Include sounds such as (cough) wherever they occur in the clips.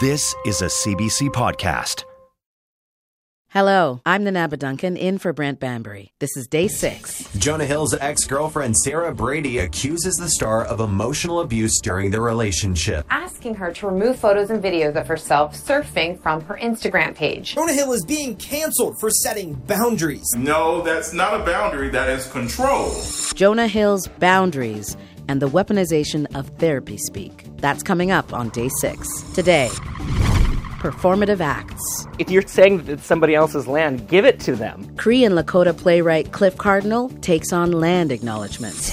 This is a CBC podcast. Hello, I'm Nanaba Duncan in for Brent Bambury. This is day six. Jonah Hill's ex girlfriend Sarah Brady accuses the star of emotional abuse during their relationship. Asking her to remove photos and videos of herself surfing from her Instagram page. Jonah Hill is being canceled for setting boundaries. No, that's not a boundary, that is control. Jonah Hill's boundaries and the weaponization of therapy speak. That's coming up on day six. Today, performative acts. If you're saying that it's somebody else's land, give it to them. Cree and Lakota playwright Cliff Cardinal takes on land acknowledgments.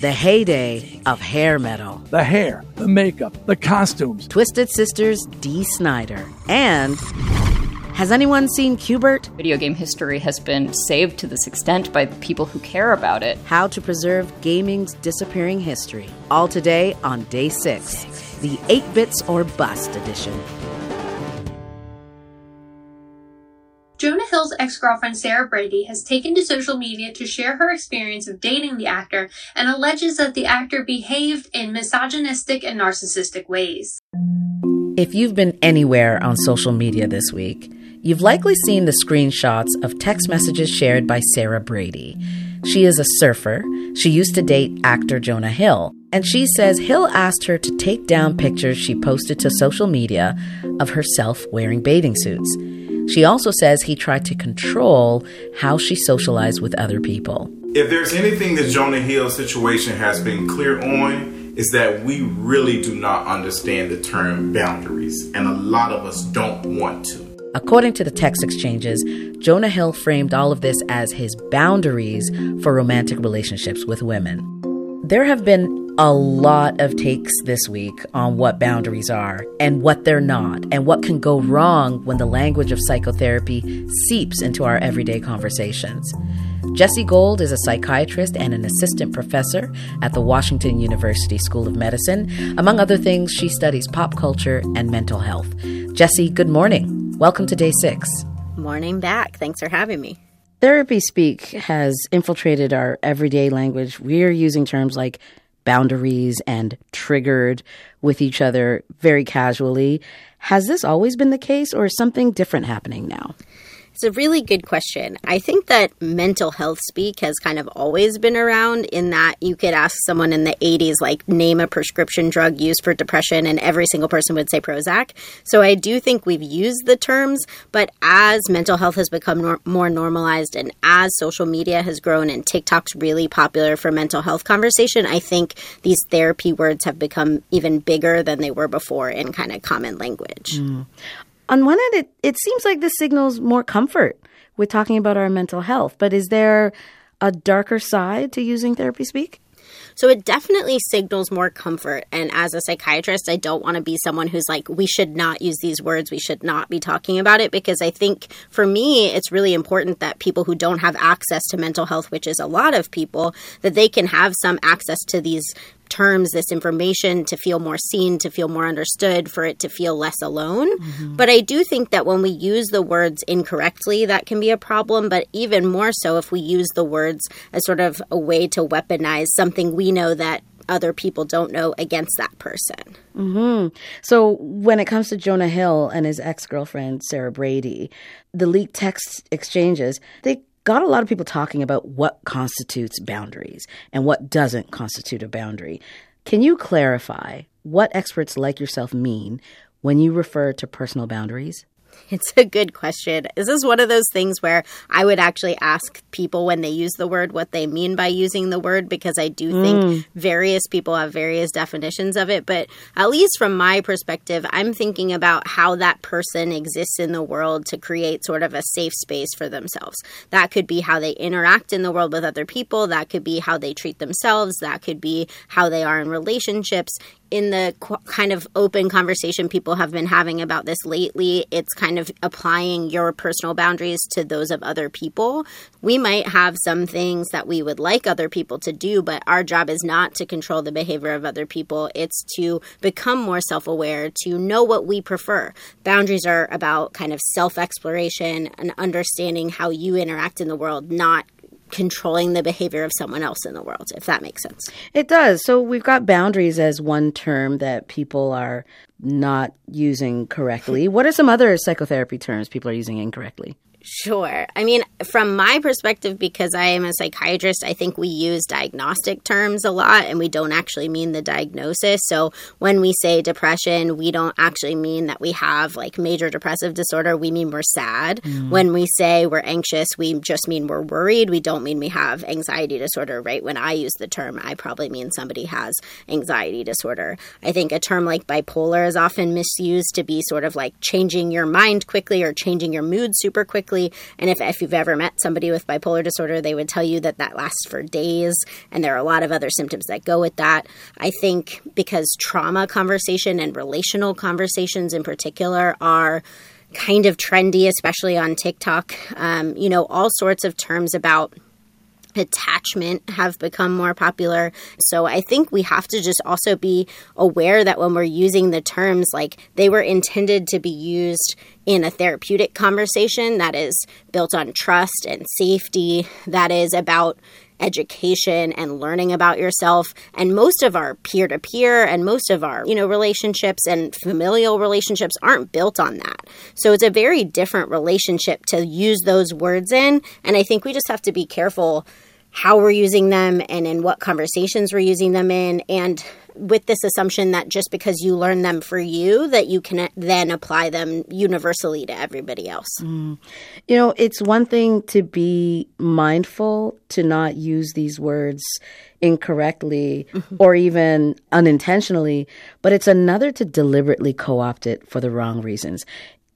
The heyday of hair metal. The hair, the makeup, the costumes. Twisted Sisters Dee Snider. And has anyone seen Q*bert? Video game history has been saved to this extent by the people who care about it. How to preserve gaming's disappearing history. All today on day six, the 8 bits or bust edition. Jonah Hill's ex-girlfriend Sarah Brady has taken to social media to share her experience of dating the actor and alleges that the actor behaved in misogynistic and narcissistic ways. If you've been anywhere on social media this week, you've likely seen the screenshots of text messages shared by Sarah Brady. She is a surfer. She used to date actor Jonah Hill. And she says Hill asked her to take down pictures she posted to social media of herself wearing bathing suits. She also says he tried to control how she socialized with other people. If there's anything that Jonah Hill's situation has been clear on, is that we really do not understand the term boundaries, and a lot of us don't want to. According to the text exchanges, Jonah Hill framed all of this as his boundaries for romantic relationships with women. There have been a lot of takes this week on what boundaries are and what they're not, and what can go wrong when the language of psychotherapy seeps into our everyday conversations. Jessi Gold is a psychiatrist and an assistant professor at the Washington University School of Medicine. Among other things, she studies pop culture and mental health. Jesse, good morning. Welcome to day six. Morning back. Thanks for having me. Therapy speak has infiltrated our everyday language. We're using terms like boundaries and triggered with each other very casually. Has this always been the case, or is something different happening now? It's a really good question. I think that mental health speak has kind of always been around in that you could ask someone in the 80s, like, name a prescription drug used for depression, and every single person would say Prozac. So I do think we've used the terms, but as mental health has become nor- more normalized and as social media has grown and TikTok's really popular for mental health conversation, I think these therapy words have become even bigger than they were before in kind of common language. Mm on one end, it, it seems like this signals more comfort with talking about our mental health. But is there a darker side to using therapy speak? So it definitely signals more comfort. And as a psychiatrist, I don't want to be someone who's like, we should not use these words. We should not be talking about it. Because I think for me, it's really important that people who don't have access to mental health, which is a lot of people, that they can have some access to these terms, this information to feel more seen, to feel more understood, for it to feel less alone. Mm-hmm. But I do think that when we use the words incorrectly, that can be a problem. But even more so if we use the words as sort of a way to weaponize something we know that other people don't know against that person. Mm-hmm. So when it comes to Jonah Hill and his ex girlfriend, Sarah Brady, the leaked text exchanges, they got a lot of people talking about what constitutes boundaries and what doesn't constitute a boundary. Can you clarify what experts like yourself mean when you refer to personal boundaries? (laughs) It's a good question. This is one of those things where I would actually ask people when they use the word what they mean by using the word because I do think Mm. various people have various definitions of it. But at least from my perspective, I'm thinking about how that person exists in the world to create sort of a safe space for themselves. That could be how they interact in the world with other people, that could be how they treat themselves, that could be how they are in relationships in the qu- kind of open conversation people have been having about this lately, it's kind of applying your personal boundaries to those of other people. We might have some things that we would like other people to do, but our job is not to control the behavior of other people. It's to become more self aware, to know what we prefer. Boundaries are about kind of self exploration and understanding how you interact in the world, not controlling the behavior of someone else in the world, if that makes sense. It does. So we've got boundaries as one term that people are not using correctly. (laughs) what are some other psychotherapy terms people are using incorrectly? Sure. I mean, from my perspective, because I am a psychiatrist, I think we use diagnostic terms a lot and we don't actually mean the diagnosis. So when we say depression, we don't actually mean that we have like major depressive disorder. We mean we're sad. Mm. When we say we're anxious, we just mean we're worried. We don't mean we have anxiety disorder, right? When I use the term, I probably mean somebody has anxiety disorder. I think a term like bipolar is often misused to be sort of like changing your mind quickly or changing your mood super quickly. And if, if you've ever met somebody with bipolar disorder, they would tell you that that lasts for days. And there are a lot of other symptoms that go with that. I think because trauma conversation and relational conversations in particular are kind of trendy, especially on TikTok, um, you know, all sorts of terms about attachment have become more popular. So I think we have to just also be aware that when we're using the terms, like they were intended to be used in a therapeutic conversation that is built on trust and safety, that is about education and learning about yourself. And most of our peer-to-peer and most of our you know relationships and familial relationships aren't built on that. So it's a very different relationship to use those words in. And i think we just have to be careful how we're using them and in what conversations we're using them in and with this assumption that just because you learn them for you that you can then apply them universally to everybody else Mm. You know, it's one thing to be mindful to not use these words incorrectly or even unintentionally, but it's another to deliberately co opt it for the wrong reasons.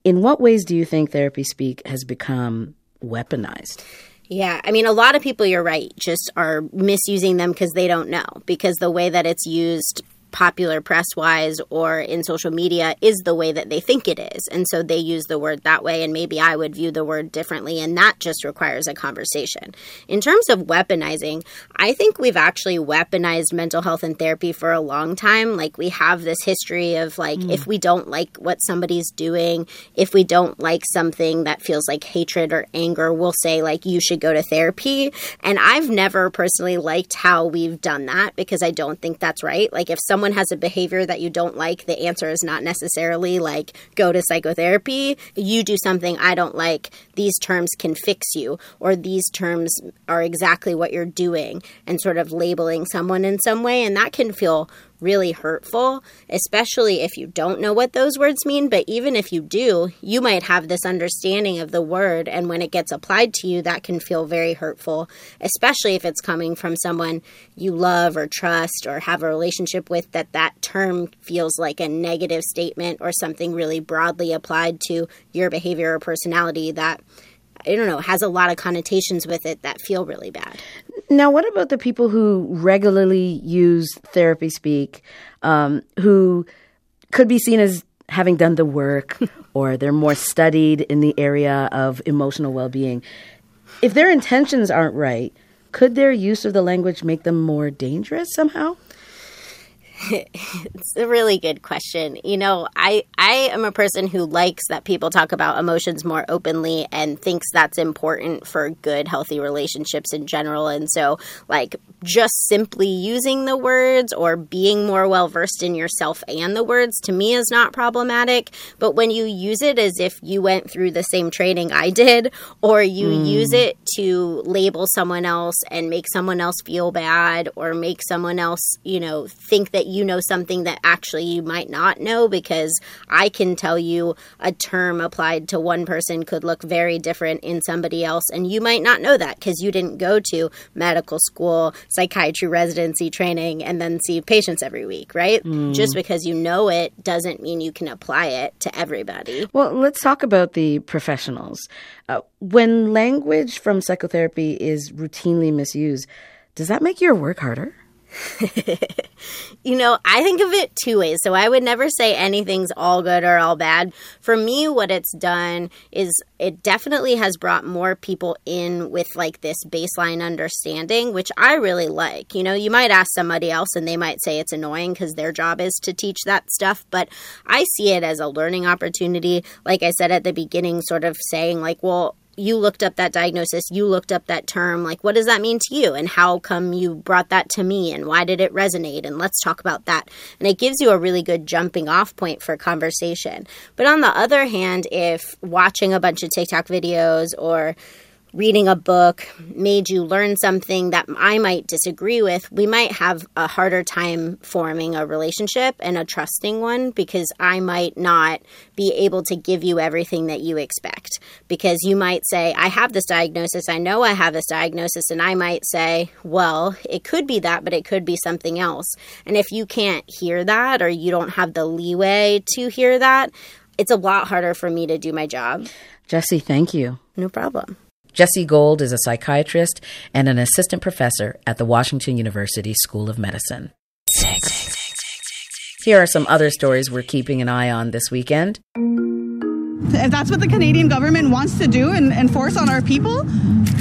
In what ways do you think therapy speak has become weaponized? Yeah, I mean, a lot of people, you're right, just are misusing them because they don't know. Because the way that it's used popular press wise or in social media is the way that they think it is. And so they use the word that way. And maybe I would view the word differently. And that just requires a conversation. In terms of weaponizing, I think we've actually weaponized mental health and therapy for a long time. Like we have this history of like, Mm. if we don't like what somebody's doing, if we don't like something that feels like hatred or anger, we'll say like, you should go to therapy. And I've never personally liked how we've done that because I don't think that's right. Like if someone has a behavior that you don't like, the answer is not necessarily like go to psychotherapy. You do something I don't like, these terms can fix you, or these terms are exactly what you're doing, and sort of labeling someone in some way. And that can feel really hurtful, especially if you don't know what those words mean. But even if you do, you might have this understanding of the word. And when it gets applied to you, that can feel very hurtful, especially if it's coming from someone you love or trust or have a relationship with, that that term feels like a negative statement or something really broadly applied to your behavior or personality that. I don't know, has a lot of connotations with it that feel really bad. Now, what about the people who regularly use therapy speak, um, who could be seen as having done the work (laughs) or they're more studied in the area of emotional well being? If their intentions aren't right, could their use of the language make them more dangerous somehow? It's a really good question. You know, I I am a person who likes that people talk about emotions more openly and thinks that's important for good healthy relationships in general. And so like just simply using the words or being more well versed in yourself and the words to me is not problematic, but when you use it as if you went through the same training I did or you Mm. use it to label someone else and make someone else feel bad or make someone else, you know, think that you know something that actually you might not know because I can tell you a term applied to one person could look very different in somebody else. And you might not know that because you didn't go to medical school, psychiatry residency training, and then see patients every week, right? Mm. Just because you know it doesn't mean you can apply it to everybody. Well, let's talk about the professionals. Uh, when language from psychotherapy is routinely misused, does that make your work harder? (laughs) you know, I think of it two ways. So I would never say anything's all good or all bad. For me, what it's done is it definitely has brought more people in with like this baseline understanding, which I really like. You know, you might ask somebody else and they might say it's annoying because their job is to teach that stuff, but I see it as a learning opportunity. Like I said at the beginning, sort of saying, like, well, you looked up that diagnosis, you looked up that term. Like, what does that mean to you? And how come you brought that to me? And why did it resonate? And let's talk about that. And it gives you a really good jumping off point for conversation. But on the other hand, if watching a bunch of TikTok videos or reading a book made you learn something that I might disagree with, we might have a harder time forming a relationship and a trusting one because I might not be able to give you everything that you expect. Because you might say, I have this diagnosis, I know I have this diagnosis, and I might say, well, it could be that, but it could be something else. And if you can't hear that or you don't have the leeway to hear that, it's a lot harder for me to do my job. Jessi, thank you. No problem. Jessi Gold is a psychiatrist and an assistant professor at the Washington University School of Medicine. Here are some other stories we're keeping an eye on this weekend. If that's what the Canadian government wants to do and enforce on our people,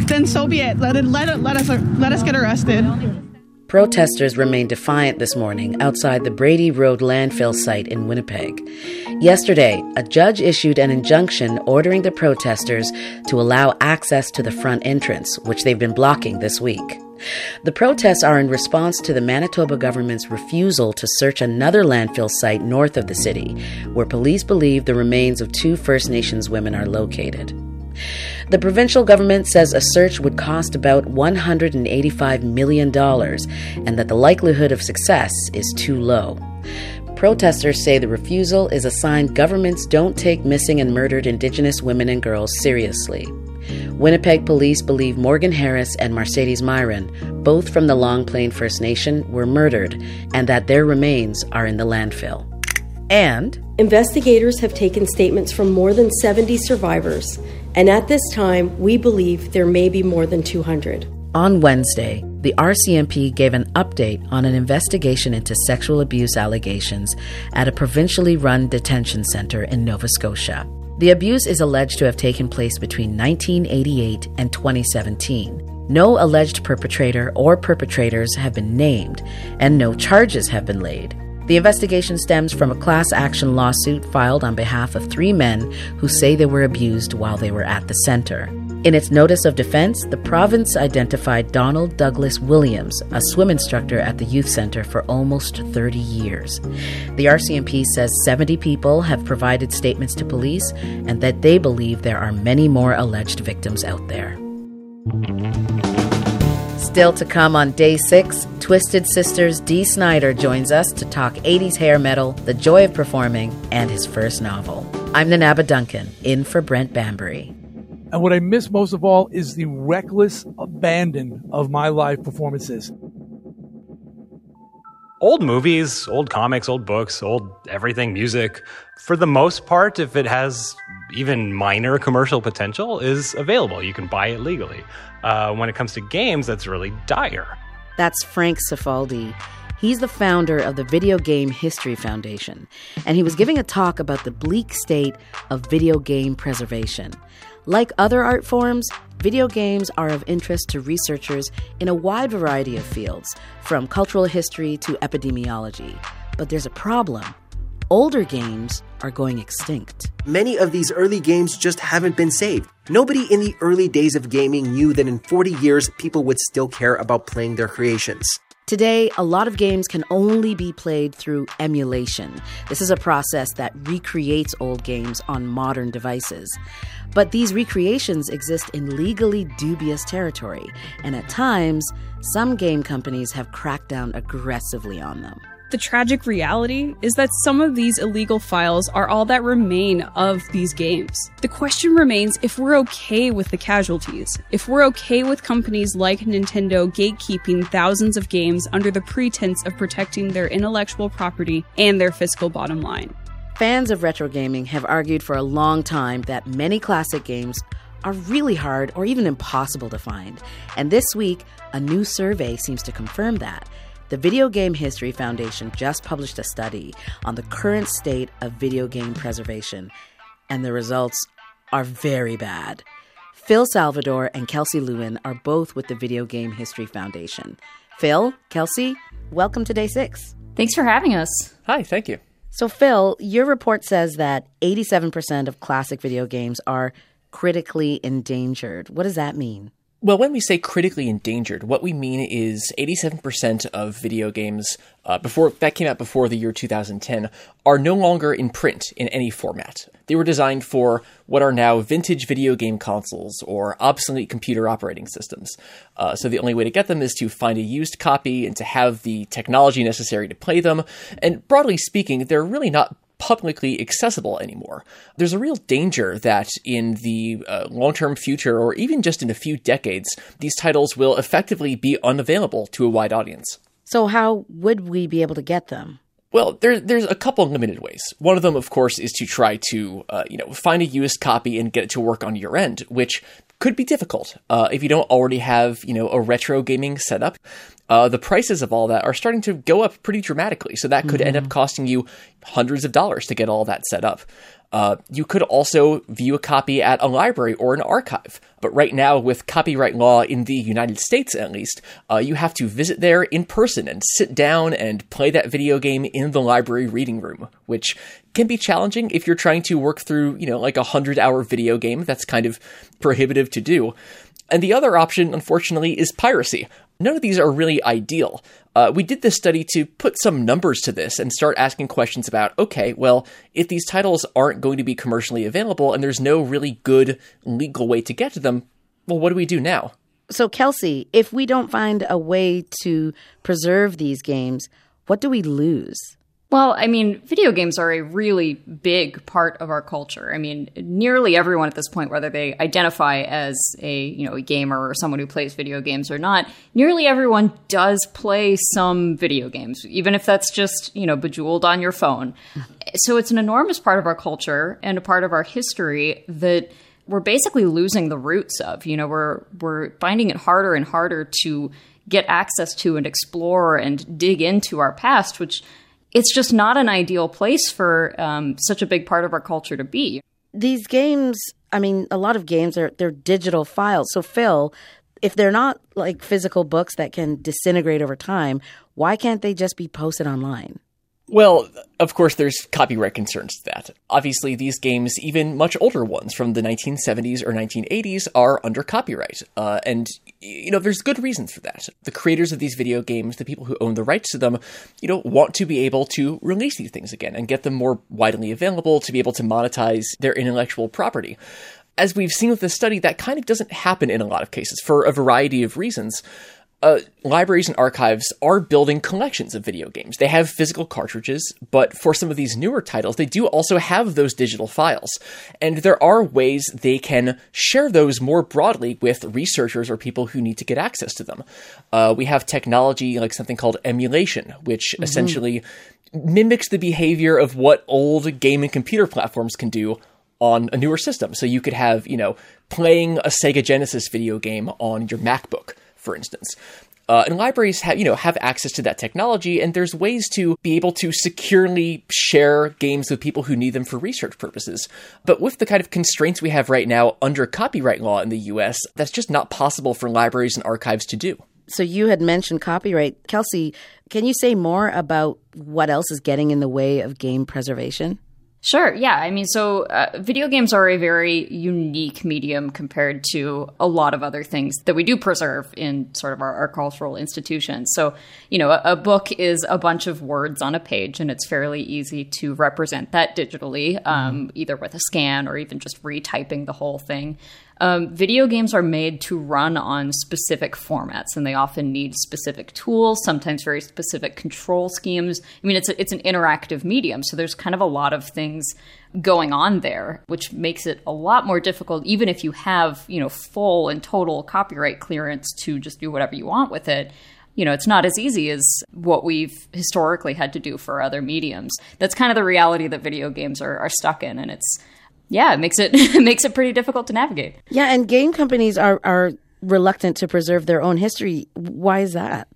then so be it. Let it let it let us let us get arrested. Protesters remained defiant this morning outside the Brady Road landfill site in Winnipeg. Yesterday, a judge issued an injunction ordering the protesters to allow access to the front entrance, which they've been blocking this week. The protests are in response to the Manitoba government's refusal to search another landfill site north of the city, where police believe the remains of two First Nations women are located. The provincial government says a search would cost about $185 million and that the likelihood of success is too low. Protesters say the refusal is a sign governments don't take missing and murdered Indigenous women and girls seriously. Winnipeg police believe Morgan Harris and Mercedes Myran, both from the Long Plain First Nation, were murdered and that their remains are in the landfill. And investigators have taken statements from more than 70 survivors and at this time, we believe there may be more than 200. On Wednesday, the RCMP gave an update on an investigation into sexual abuse allegations at a provincially run detention center in Nova Scotia. The abuse is alleged to have taken place between 1988 and 2017. No alleged perpetrator or perpetrators have been named, and no charges have been laid. The investigation stems from a class action lawsuit filed on behalf of three men who say they were abused while they were at the center. In its notice of defense, the province identified Donald Douglas Williams, a swim instructor at the youth center for almost 30 years. The RCMP says 70 people have provided statements to police and that they believe there are many more alleged victims out there. Still to come on day six, Twisted Sisters Dee Snider joins us to talk 80s hair metal, the joy of performing, and his first novel. I'm Nanaba Duncan, in for Brent Bambury. And what I miss most of all is the reckless abandon of my live performances. Old movies, old comics, old books, old everything, music, for the most part, if it has even minor commercial potential, is available. You can buy it legally. Uh, when it comes to games, that's really dire. That's Frank Cifaldi. He's the founder of the Video Game History Foundation, and he was giving a talk about the bleak state of video game preservation. Like other art forms, video games are of interest to researchers in a wide variety of fields, from cultural history to epidemiology. But there's a problem older games are going extinct. Many of these early games just haven't been saved. Nobody in the early days of gaming knew that in 40 years people would still care about playing their creations. Today, a lot of games can only be played through emulation. This is a process that recreates old games on modern devices. But these recreations exist in legally dubious territory, and at times, some game companies have cracked down aggressively on them. The tragic reality is that some of these illegal files are all that remain of these games. The question remains if we're okay with the casualties, if we're okay with companies like Nintendo gatekeeping thousands of games under the pretense of protecting their intellectual property and their fiscal bottom line. Fans of retro gaming have argued for a long time that many classic games are really hard or even impossible to find. And this week, a new survey seems to confirm that. The Video Game History Foundation just published a study on the current state of video game preservation, and the results are very bad. Phil Salvador and Kelsey Lewin are both with the Video Game History Foundation. Phil, Kelsey, welcome to day six. Thanks for having us. Hi, thank you. So, Phil, your report says that 87% of classic video games are critically endangered. What does that mean? Well, when we say critically endangered, what we mean is 87% of video games uh, before that came out before the year 2010 are no longer in print in any format. They were designed for what are now vintage video game consoles or obsolete computer operating systems. Uh, so the only way to get them is to find a used copy and to have the technology necessary to play them. And broadly speaking, they're really not publicly accessible anymore. There's a real danger that in the uh, long term future, or even just in a few decades, these titles will effectively be unavailable to a wide audience. So, how would we be able to get them? Well, there, there's a couple limited ways. One of them, of course, is to try to, uh, you know, find a used copy and get it to work on your end, which could be difficult uh, if you don't already have, you know, a retro gaming setup. Uh, the prices of all that are starting to go up pretty dramatically, so that could mm-hmm. end up mm-hmm. costing you hundreds of dollars to get all that set up. Uh, you could also view a copy at a library or an archive. But right now, with copyright law in the United States at least, uh, you have to visit there in person and sit down and play that video game in the library reading room, which can be challenging if you're trying to work through, you know, like a hundred hour video game. That's kind of prohibitive to do. And the other option, unfortunately, is piracy. None of these are really ideal. Uh, we did this study to put some numbers to this and start asking questions about okay, well, if these titles aren't going to be commercially available and there's no really good legal way to get to them, well, what do we do now? So, Kelsey, if we don't find a way to preserve these games, what do we lose? Well, I mean, video games are a really big part of our culture. I mean, nearly everyone at this point, whether they identify as a you know a gamer or someone who plays video games or not, nearly everyone does play some video games, even if that's just you know bejeweled on your phone. So it's an enormous part of our culture and a part of our history that we're basically losing the roots of. You know, we're we're finding it harder and harder to get access to and explore and dig into our past, which it's just not an ideal place for um, such a big part of our culture to be. These games, I mean, a lot of games are they're digital files. So Phil, if they're not like physical books that can disintegrate over time, why can't they just be posted online? Well, of course, there's copyright concerns to that. Obviously, these games, even much older ones from the 1970s or 1980s, are under copyright. Uh, and, you know, there's good reasons for that. The creators of these video games, the people who own the rights to them, you know, want to be able to release these things again and get them more widely available to be able to monetize their intellectual property. As we've seen with this study, that kind of doesn't happen in a lot of cases for a variety of reasons uh, libraries and archives are building collections of video games. They have physical cartridges, but for some of these newer titles, they do also have those digital files. And there are ways they can share those more broadly with researchers or people who need to get access to them. Uh, we have technology like something called emulation, which mm-hmm. essentially mimics the behavior of what old game and computer platforms can do on a newer system. So you could have, you know, playing a Sega Genesis video game on your MacBook for instance. Uh, and libraries have, you know, have access to that technology, and there's ways to be able to securely share games with people who need them for research purposes. But with the kind of constraints we have right now under copyright law in the U.S., that's just not possible for libraries and archives to do. So you had mentioned copyright, Kelsey. Can you say more about what else is getting in the way of game preservation? Sure. Yeah. I mean, so uh, video games are a very unique medium compared to a lot of other things that we do preserve in sort of our, our cultural institutions. So, you know, a, a, book is a bunch of words on a page, and it's fairly easy to represent that digitally, um, mm-hmm. either with a scan or even just retyping the whole thing. Um, video games are made to run on specific formats, and they often need specific tools, sometimes very specific control schemes. I mean, it's a, it's an interactive medium, so there's kind of a lot of things going on there, which makes it a lot more difficult, even if you have you know full and total copyright clearance to just do whatever you want with it you know, it's not as easy as what we've historically had to do for other mediums. That's kind of the reality that video games are, are stuck in, and it's yeah, it makes it (laughs) it makes it pretty difficult to navigate. Yeah, and game companies are are reluctant to preserve their own history. Why is that?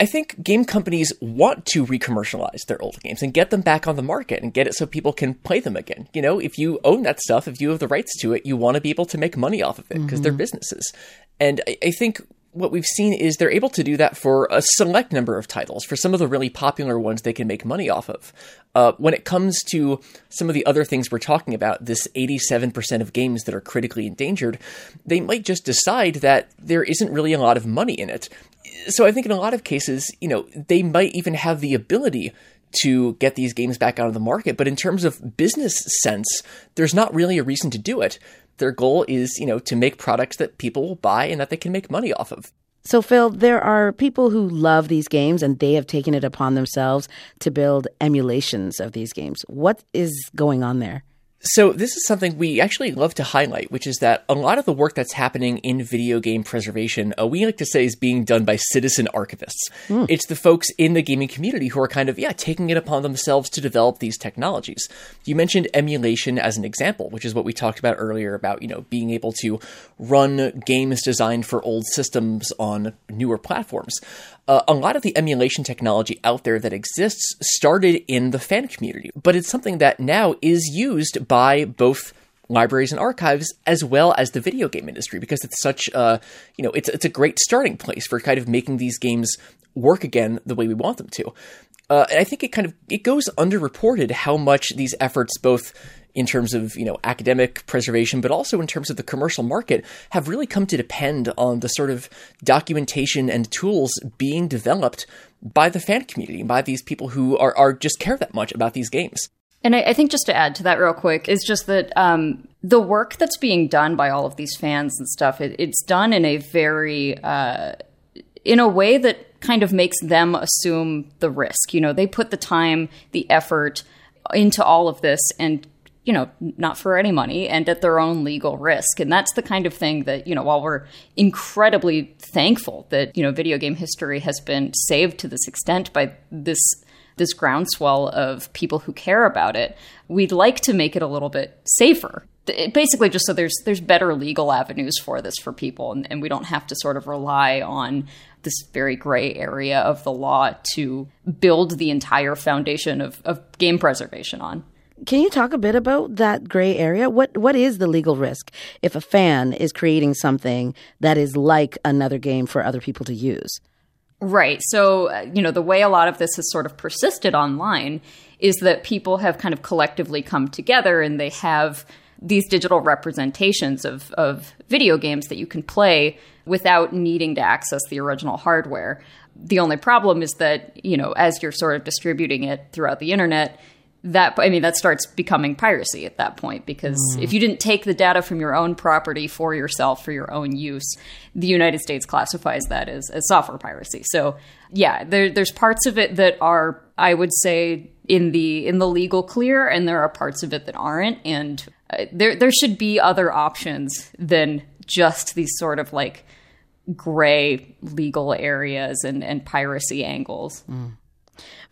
I think game companies want to re-commercialize their old games and get them back on the market and get it so people can play them again. You know, if you own that stuff, if you have the rights to it, you want to be able to make money off of it because mm-hmm. they're businesses. And I, I think what we've seen is they're able to do that for a select number of titles. For some of the really popular ones, they can make money off of. Uh, when it comes to some of the other things we're talking about, this 87% of games that are critically endangered, they might just decide that there isn't really a lot of money in it. So I think in a lot of cases, you know, they might even have the ability to get these games back out of the market. But in terms of business sense, there's not really a reason to do it their goal is, you know, to make products that people will buy and that they can make money off of. So, Phil, there are people who love these games and they have taken it upon themselves to build emulations of these games. What is going on there? So, this is something we actually love to highlight, which is that a lot of the work that's happening in video game preservation, uh, we like to say is being done by citizen archivists. Mm. It's the folks in the gaming community who are kind of, yeah, taking it upon themselves to develop these technologies. You mentioned emulation as an example, which is what we talked about earlier about, you know, being able to run games designed for old systems on newer platforms uh, a lot of the emulation technology out there that exists started in the fan community, but it's something that now is used by both libraries and archives as well as the video game industry because it's such a you know it's it's a great starting place for kind of making these games work again the way we want them to. Uh, and I think it kind of it goes underreported how much these efforts both in terms of you know academic preservation, but also in terms of the commercial market, have really come to depend on the sort of documentation and tools being developed by the fan community, by these people who are, are just care that much about these games. And I, I think just to add to that real quick is just that um, the work that's being done by all of these fans and stuff, it, it's done in a very uh, in a way that kind of makes them assume the risk. You know, they put the time, the effort into all of this and you know, not for any money and at their own legal risk. And that's the kind of thing that, you know, while we're incredibly thankful that, you know, video game history has been saved to this extent by this this groundswell of people who care about it, we'd like to make it a little bit safer. basically, just so there's there's better legal avenues for this for people, and, and we don't have to sort of rely on this very gray area of the law to build the entire foundation of, of game preservation on. Can you talk a bit about that gray area? What what is the legal risk if a fan is creating something that is like another game for other people to use? Right. So, uh, you know, the way a lot of this has sort of persisted online is that people have kind of collectively come together and they have these digital representations of, of video games that you can play without needing to access the original hardware. The only problem is that, you know, as you're sort of distributing it throughout the internet, that I mean that starts becoming piracy at that point because mm. if you didn't take the data from your own property for yourself for your own use, the United States classifies that as, as software piracy. So yeah, there, there's parts of it that are I would say in the in the legal clear, and there are parts of it that aren't, and uh, there there should be other options than just these sort of like gray legal areas and and piracy angles. Mm.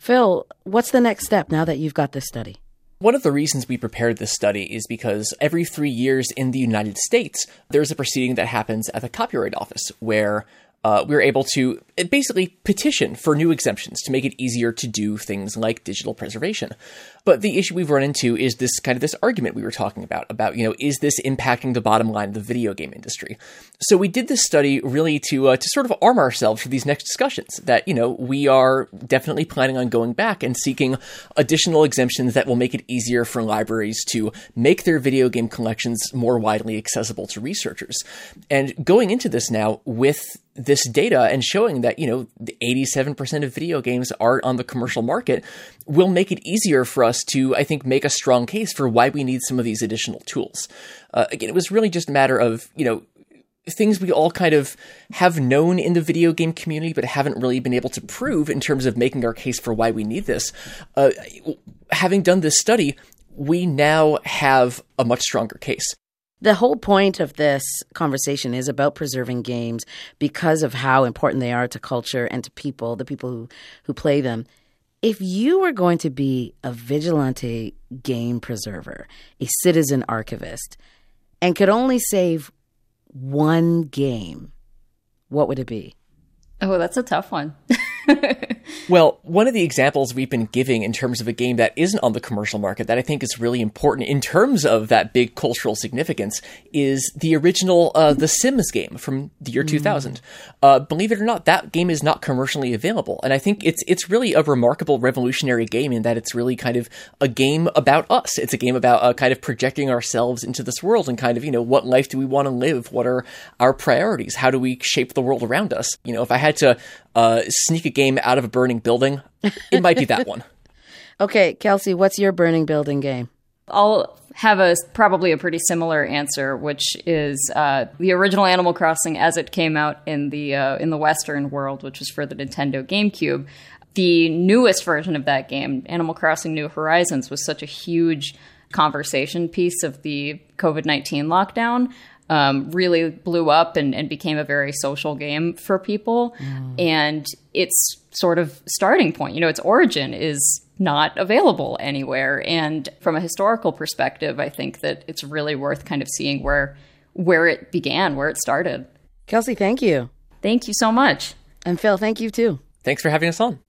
Phil, what's the next step now that you've got this study? One of the reasons we prepared this study is because every three years in the United States, there's a proceeding that happens at the Copyright Office where uh, we were able to basically petition for new exemptions to make it easier to do things like digital preservation. But the issue we've run into is this kind of this argument we were talking about about you know is this impacting the bottom line of the video game industry? So we did this study really to uh, to sort of arm ourselves for these next discussions. That you know we are definitely planning on going back and seeking additional exemptions that will make it easier for libraries to make their video game collections more widely accessible to researchers. And going into this now with this data and showing that, you know, 87% of video games are on the commercial market will make it easier for us to, I think, make a strong case for why we need some of these additional tools. Uh, again, it was really just a matter of, you know, things we all kind of have known in the video game community, but haven't really been able to prove in terms of making our case for why we need this. Uh, having done this study, we now have a much stronger case. The whole point of this conversation is about preserving games because of how important they are to culture and to people, the people who, who play them. If you were going to be a vigilante game preserver, a citizen archivist, and could only save one game, what would it be? Oh, that's a tough one. (laughs) (laughs) well, one of the examples we've been giving in terms of a game that isn't on the commercial market that I think is really important in terms of that big cultural significance is the original uh, The Sims game from the year mm. 2000. Uh, believe it or not, that game is not commercially available, and I think it's it's really a remarkable, revolutionary game in that it's really kind of a game about us. It's a game about uh, kind of projecting ourselves into this world and kind of you know what life do we want to live? What are our priorities? How do we shape the world around us? You know, if I had to uh, sneak a game out of a burning building, it might be that (laughs) one. Okay, Kelsey, what's your burning building game? I'll have a probably a pretty similar answer, which is uh, the original Animal Crossing as it came out in the uh, in the Western world, which was for the Nintendo GameCube. The newest version of that game, Animal Crossing: New Horizons, was such a huge conversation piece of the COVID nineteen lockdown um, really blew up and, and, became a very social game for people. Mm. And its sort of starting point, you know, its origin is not available anywhere. And from a historical perspective, I think that it's really worth kind of seeing where where it began, where it started. Kelsey, thank you. Thank you so much. And Phil, thank you too. Thanks for having us on.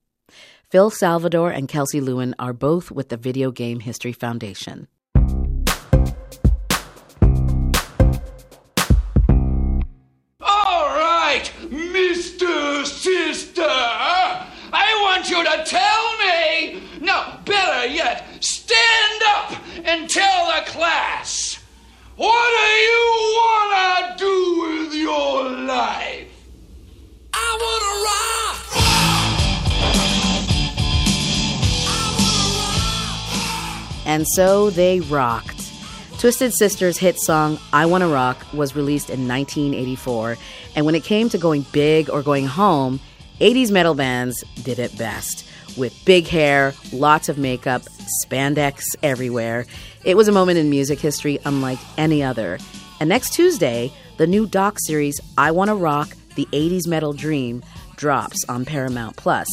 Phil Salvador and Kelsey Lewin are both with the Video Game History Foundation. Sister, I want you to tell me, no, better yet, stand up and tell the class. What do you want to do with your life? I want to rock. And so they rocked. Twisted Sister's hit song I Wanna Rock was released in 1984, and when it came to going big or going home, 80s metal bands did it best. With big hair, lots of makeup, spandex everywhere. It was a moment in music history unlike any other. And next Tuesday, the new doc series I Wanna Rock The 80s Metal Dream drops on Paramount Plus.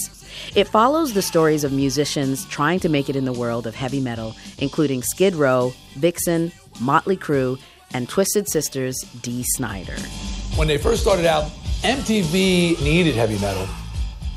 It follows the stories of musicians trying to make it in the world of heavy metal, including Skid Row, Vixen, Motley Crue, and Twisted Sisters' Dee Snider. When they first started out, MTV needed heavy metal,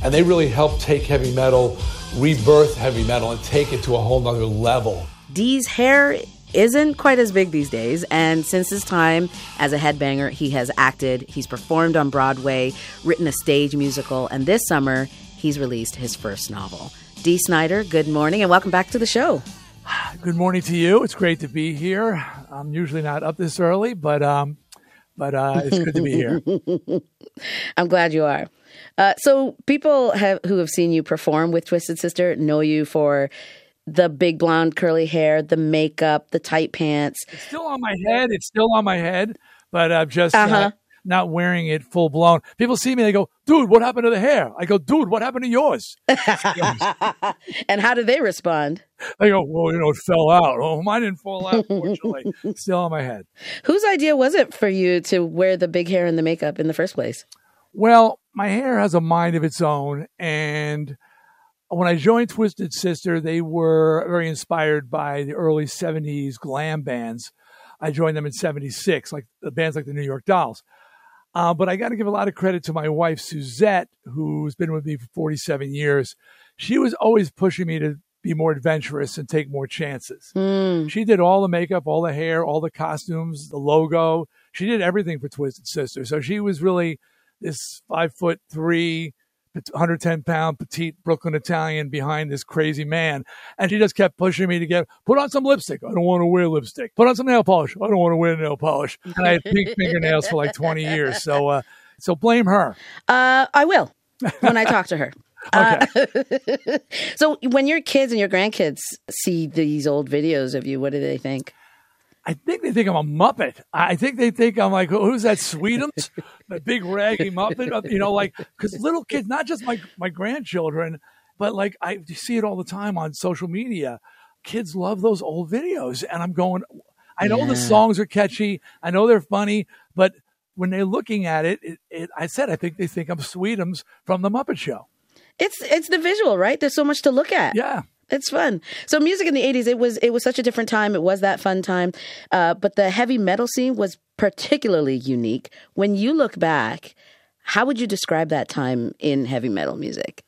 and they really helped take heavy metal, rebirth heavy metal, and take it to a whole nother level. Dee's hair isn't quite as big these days, and since his time as a headbanger, he has acted, he's performed on Broadway, written a stage musical, and this summer, he's released his first novel. Dee Snider, good morning, and welcome back to the show. Good morning to you. It's great to be here. I'm usually not up this early, but um, but uh, it's good to be here. (laughs) I'm glad you are. Uh, so people have who have seen you perform with Twisted Sister know you for the big blonde curly hair, the makeup, the tight pants. It's still on my head. It's still on my head, but I've just uh-huh. uh, not wearing it full blown. People see me, they go, dude, what happened to the hair? I go, dude, what happened to yours? (laughs) (laughs) and how do they respond? They go, well, you know, it fell out. Oh, mine didn't fall out, fortunately. (laughs) Still on my head. Whose idea was it for you to wear the big hair and the makeup in the first place? Well, my hair has a mind of its own. And when I joined Twisted Sister, they were very inspired by the early 70s glam bands. I joined them in 76, like the bands like the New York Dolls. Uh, but I got to give a lot of credit to my wife, Suzette, who's been with me for 47 years. She was always pushing me to be more adventurous and take more chances. Mm. She did all the makeup, all the hair, all the costumes, the logo. She did everything for Twisted Sister. So she was really this five foot three, 110 pound petite Brooklyn Italian behind this crazy man. And she just kept pushing me to get, put on some lipstick. I don't want to wear lipstick. Put on some nail polish. I don't want to wear nail polish. And I had pink (laughs) fingernails for like 20 years. So, uh, So blame her. Uh, I will when I talk to her. (laughs) Uh, (laughs) so when your kids and your grandkids see these old videos of you, what do they think? I think they think I'm a Muppet. I think they think I'm like, who's that Sweetums? the big raggy Muppet, you know, like, because little kids, not just my, my grandchildren, but like I see it all the time on social media. Kids love those old videos. And I'm going, I know Yeah. the songs are catchy. I know they're funny, but when they're looking at it, it, it I said, I think they think I'm Sweetums from the Muppet Show. It's it's the visual, right? There's so much to look at. Yeah. It's fun. So music in the 80s, it was it was such a different time. It was that fun time. Uh, but the heavy metal scene was particularly unique. When you look back, how would you describe that time in heavy metal music?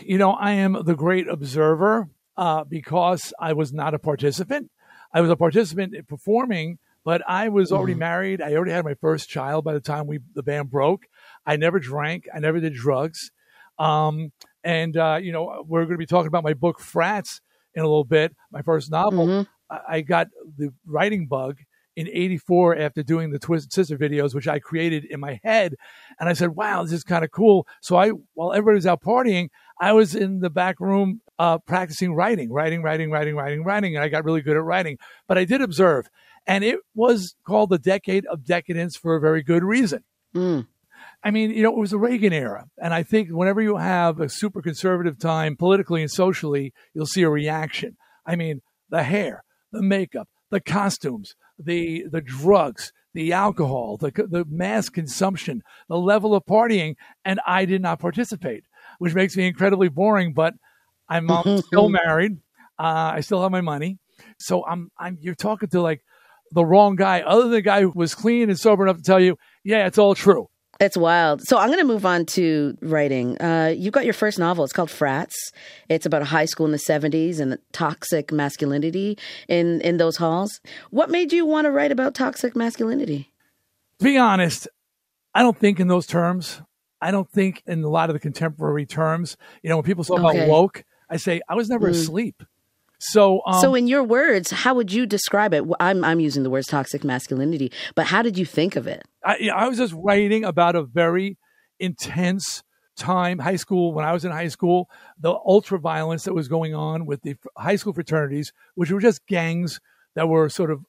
You know, I am the great observer uh, because I was not a participant. I was a participant in performing, but I was already married. I already had my first child by the time we the band broke. I never drank. I never did drugs. Um, and uh, you know, we're going to be talking about my book Frats in a little bit. My first novel. I, I got the writing bug in 84 after doing the Twisted Sister videos, which I created in my head. And I said, wow, this is kind of cool. So I, while everybody was out partying, I was in the back room uh, practicing writing, writing, writing, writing, writing, writing. And I got really good at writing. But I did observe. And it was called the decade of decadence for a very good reason. I mean, you know, it was the Reagan era. And I think whenever you have a super conservative time politically and socially, you'll see a reaction. I mean, the hair, the makeup, the costumes, the the drugs, the alcohol, the the mass consumption, the level of partying, and I did not participate, which makes me incredibly boring. But I'm um, (laughs) still married. Uh, I still have my money, so I'm I'm. You're talking to like the wrong guy, other than the guy who was clean and sober enough to tell you, yeah, it's all true. It's wild. So I'm going to move on to writing. Uh, you've got your first novel. It's called Frats. It's about a high school in the 70s and the toxic masculinity in, in those halls. What made you want to write about toxic masculinity? To be honest, I don't think in those terms. I don't think in a lot of the contemporary terms. You know, when people talk Okay. about woke, I say I was never Mm. asleep. So, um, so, in your words, how would you describe it? I'm, I'm using the words toxic masculinity, but how did you think of it? I, I was just writing about a very intense time, high school, when I was in high school, the ultra violence that was going on with the high school fraternities, which were just gangs that were sort of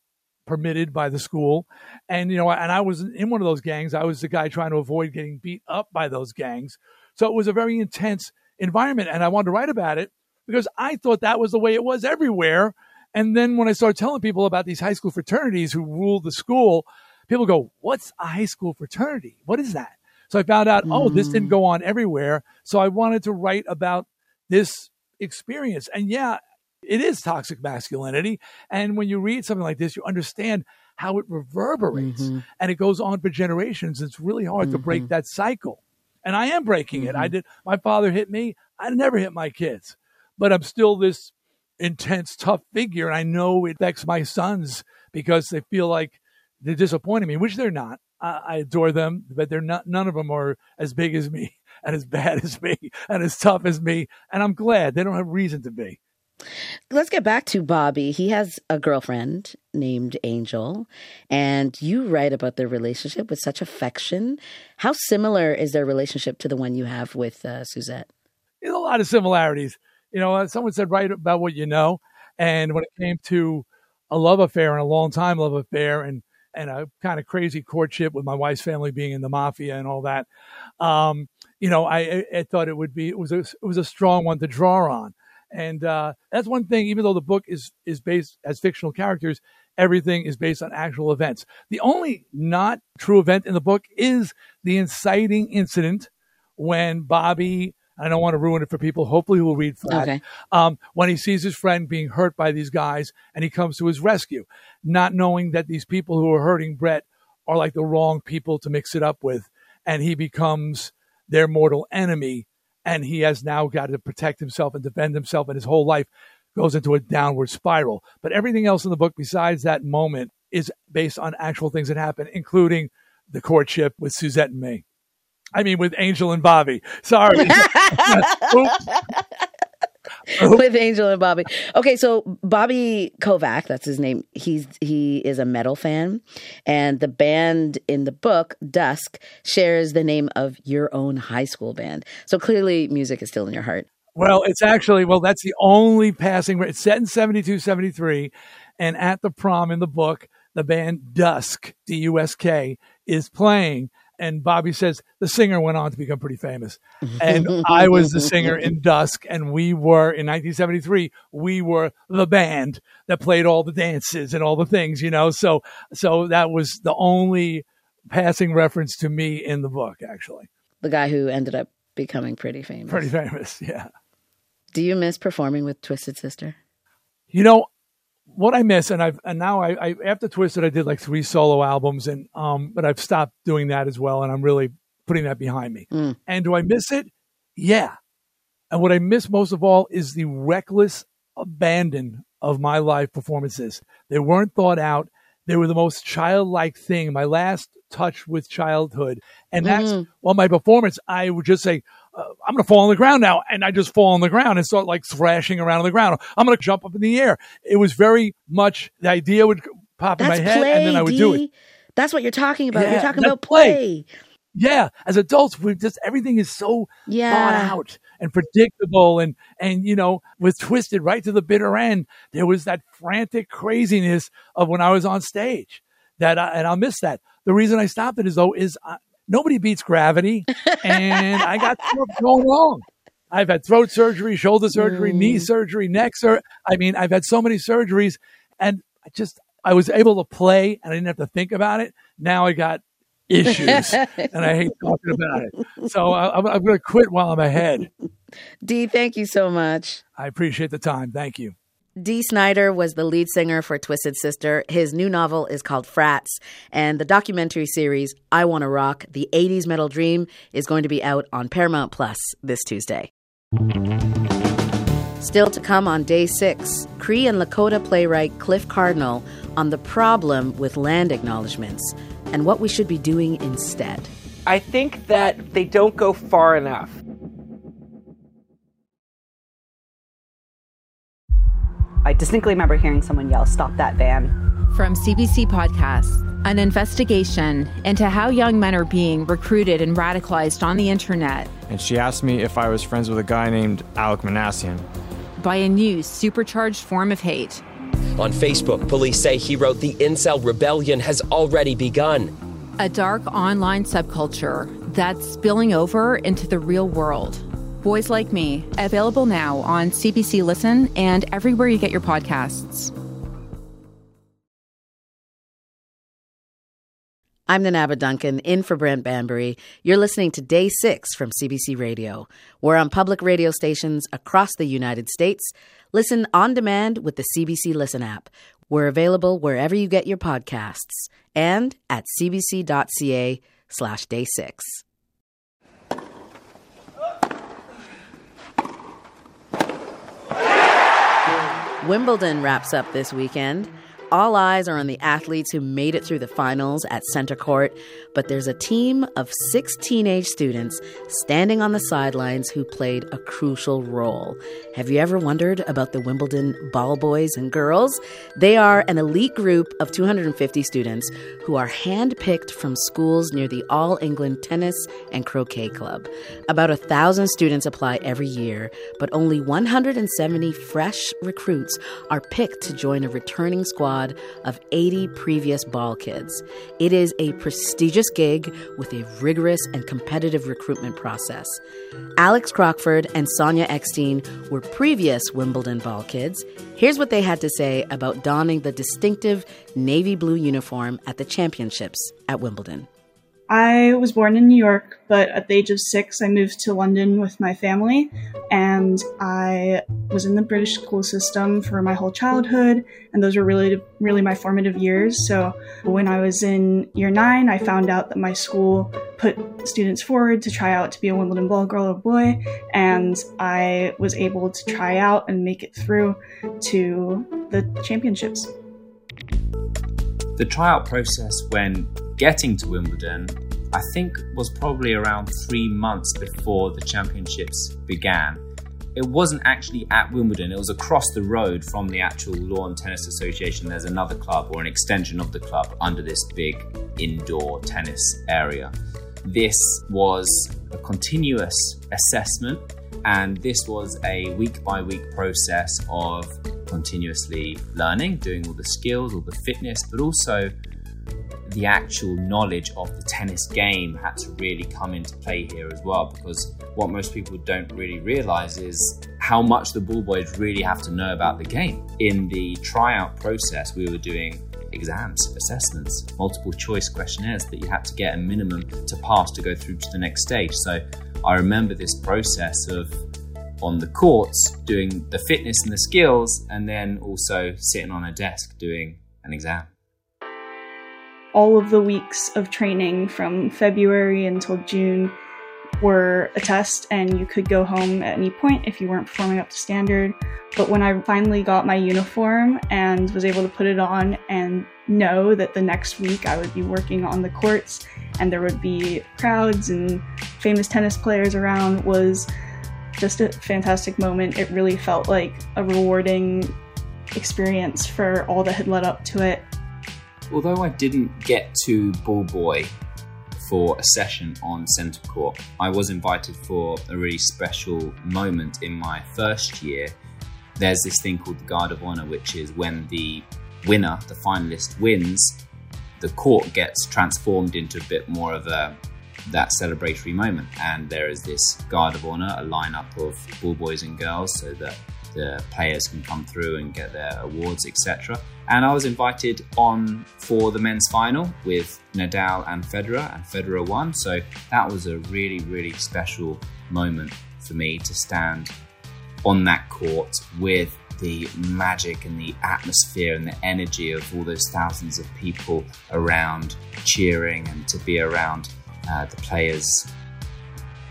permitted by the school. And, you know, and I was in one of those gangs. I was the guy trying to avoid getting beat up by those gangs. So it was a very intense environment. And I wanted to write about it because I thought that was the way it was everywhere. And then when I started telling people about these high school fraternities who ruled the school, people go, What's a high school fraternity? What is that? So I found out, oh, this didn't mm. go on everywhere. So I wanted to write about this experience. And yeah, it is toxic masculinity. And when you read something like this, you understand how it reverberates mm-hmm. and it goes on for generations. It's really hard to break mm-hmm. that cycle. And I am breaking it. I mm-hmm. did, my father hit me. I never hit my kids, but I'm still this intense, tough figure. And I know it affects my sons because they feel like they're disappointing me, which they're not. I, I adore them, but they're not, none of them are as big as me (laughs) and as bad as me (laughs) and as tough as me. And I'm glad they don't have reason to be. Let's get back to Bobby. He has a girlfriend named Angel, and you write about their relationship with such affection. How similar is their relationship to the one you have with uh, Suzette? There's a lot of similarities. You know, uh, someone said write about what you know, and when it came to a love affair and a long time love affair, and and a kind of crazy courtship with my wife's family being in the mafia and all that, um, you know, I, I, thought it would be it was a, it was a strong one to draw on, and uh, that's one thing. Even though the book is is based as fictional characters, everything is based on actual events. The only not true event in the book is the inciting incident when Bobby. I don't want to ruin it for people. Hopefully, who will read Frats. Okay. Um, when he sees his friend being hurt by these guys, and he comes to his rescue, not knowing that these people who are hurting Brett are like the wrong people to mix it up with, and he becomes their mortal enemy, and he has now got to protect himself and defend himself, and his whole life goes into a downward spiral. But everything else in the book, besides that moment, is based on actual things that happen, including the courtship with Suzette and me. I mean, with Angel and Bobby. Sorry. (laughs) With Angel and Bobby. Okay, so Bobby Kovac, that's his name. He's he is a metal fan, and the band in the book Dusk shares the name of your own high school band. So clearly, music is still in your heart. Well, it's actually well, that's the only passing. It's set in 72, 73, and at the prom in the book, the band Dusk, D U S K, is playing and Bobby says the singer went on to become pretty famous. (laughs) And I was the singer in Dusk, and we were in 1973. We were the band that played all the dances and all the things, you know. So, so that was the only passing reference to me in the book, actually. The guy who ended up becoming pretty famous. Pretty famous, (laughs) yeah. Do you miss performing with Twisted Sister? You know, what I miss, and I've and now I, I, after Twisted, I did like three solo albums, and um, but I've stopped doing that as well, and I'm really putting that behind me. Mm. And do I miss it? Yeah. And what I miss most of all is the reckless abandon of my live performances. They weren't thought out. They were the most childlike thing. My last touch with childhood, and that's Mm-hmm. well, my performance. I would just say, uh, I'm going to fall on the ground now. And I just fall on the ground and start like thrashing around on the ground. I'm going to jump up in the air. It was very much the idea would pop That's in my head play, and then I would do it. Dee. That's what you're talking about. Yeah, you're talking about play. Yeah. As adults, we just, everything is so Yeah. thought out and predictable. And, and, you know, was Twisted right to the bitter end, there was that frantic craziness of when I was on stage that, I, and I'll miss that. The reason I stopped it is though, is I, nobody beats gravity and I got stuff going wrong. I've had throat surgery, shoulder surgery, knee surgery, neck surgery. I mean, I've had so many surgeries and I just, I was able to play and I didn't have to think about it. Now I got issues and I hate talking about it. So I, I'm, I'm going to quit while I'm ahead. Dee, thank you so much. I appreciate the time. Thank you. Dee Snider was the lead singer for Twisted Sister. His new novel is called Frats, and the documentary series I Want to Rock: The 80s Metal Dream is going to be out on Paramount Plus this Tuesday. Still to come on day six, Cree and Lakota playwright Cliff Cardinal on the problem with land acknowledgments and what we should be doing instead. I think that they don't go far enough. Distinctly remember hearing someone yell, Stop that van. From CBC Podcasts, an investigation into how young men are being recruited and radicalized on the internet And she asked me if I was friends with a guy named Alek Minassian. by a new supercharged form of hate. On Facebook, police say he wrote the incel rebellion has already begun. A dark online subculture that's spilling over into the real world. Boys Like Me, available now on CBC Listen and everywhere you get your podcasts. I'm Nanaba Duncan, in for Brent Bambury. You're listening to Day 6 from CBC Radio. We're on public radio stations across the United States. Listen on demand with the CBC Listen app. We're available wherever you get your podcasts and at cbc.ca slash day 6. Wimbledon wraps up this weekend. All eyes are on the athletes who made it through the finals at center court, but there's a team of six teenage students standing on the sidelines who played a crucial role. Have you ever wondered about the Wimbledon ball boys and girls? They are an elite group of 250 students who are handpicked from schools near the All England Tennis and Croquet Club. About a thousand students apply every year, but only 170 fresh recruits are picked to join a returning squad of 80 previous ball kids. It is a prestigious gig with a rigorous and competitive recruitment process. Alex Crockford and Sonia Eckstein were previous Wimbledon ball kids. Here's what they had to say about donning the distinctive navy blue uniform at the championships at Wimbledon. I was born in New York, but at the age of six, I moved to London with my family, and I was in the British school system for my whole childhood, and those were really, really my formative years. So when I was in year nine, I found out that my school put students forward to try out to be a Wimbledon ball girl or boy, and I was able to try out and make it through to the championships. The tryout process when getting to Wimbledon, I think, was probably around three months before the championships began. it wasn't actually at Wimbledon, it was across the road from the actual Lawn Tennis Association. There's another club or an extension of the club under this big indoor tennis area. This was a continuous assessment, and this was a week by week process of continuously learning, doing all the skills, all the fitness, but also the actual knowledge of the tennis game had to really come into play here as well because what most people don't really realize is how much the ball boys really have to know about the game. In the tryout process, we were doing exams, assessments, multiple choice questionnaires that you had to get a minimum to pass to go through to the next stage. So I remember this process of on the courts doing the fitness and the skills, and then also sitting on a desk doing an exam all of the weeks of training from February until June were a test and you could go home at any point if you weren't performing up to standard. But when I finally got my uniform and was able to put it on and know that the next week I would be working on the courts and there would be crowds and famous tennis players around was just a fantastic moment. It really felt like a rewarding experience for all that had led up to it although I didn't get to ball boy for a session on centre court, I was invited for a really special moment in my first year. There's this thing called the Guard of Honor, which is when the winner, the finalist, wins, the court gets transformed into a bit more of a that celebratory moment. And there is this Guard of Honor, a lineup of ball boys and girls, so that the players can come through and get their awards, etc. And I was invited on for the men's final with Nadal and Federer, and Federer won. So that was a really, really special moment for me to stand on that court with the magic and the atmosphere and the energy of all those thousands of people around cheering and to be around uh, the players.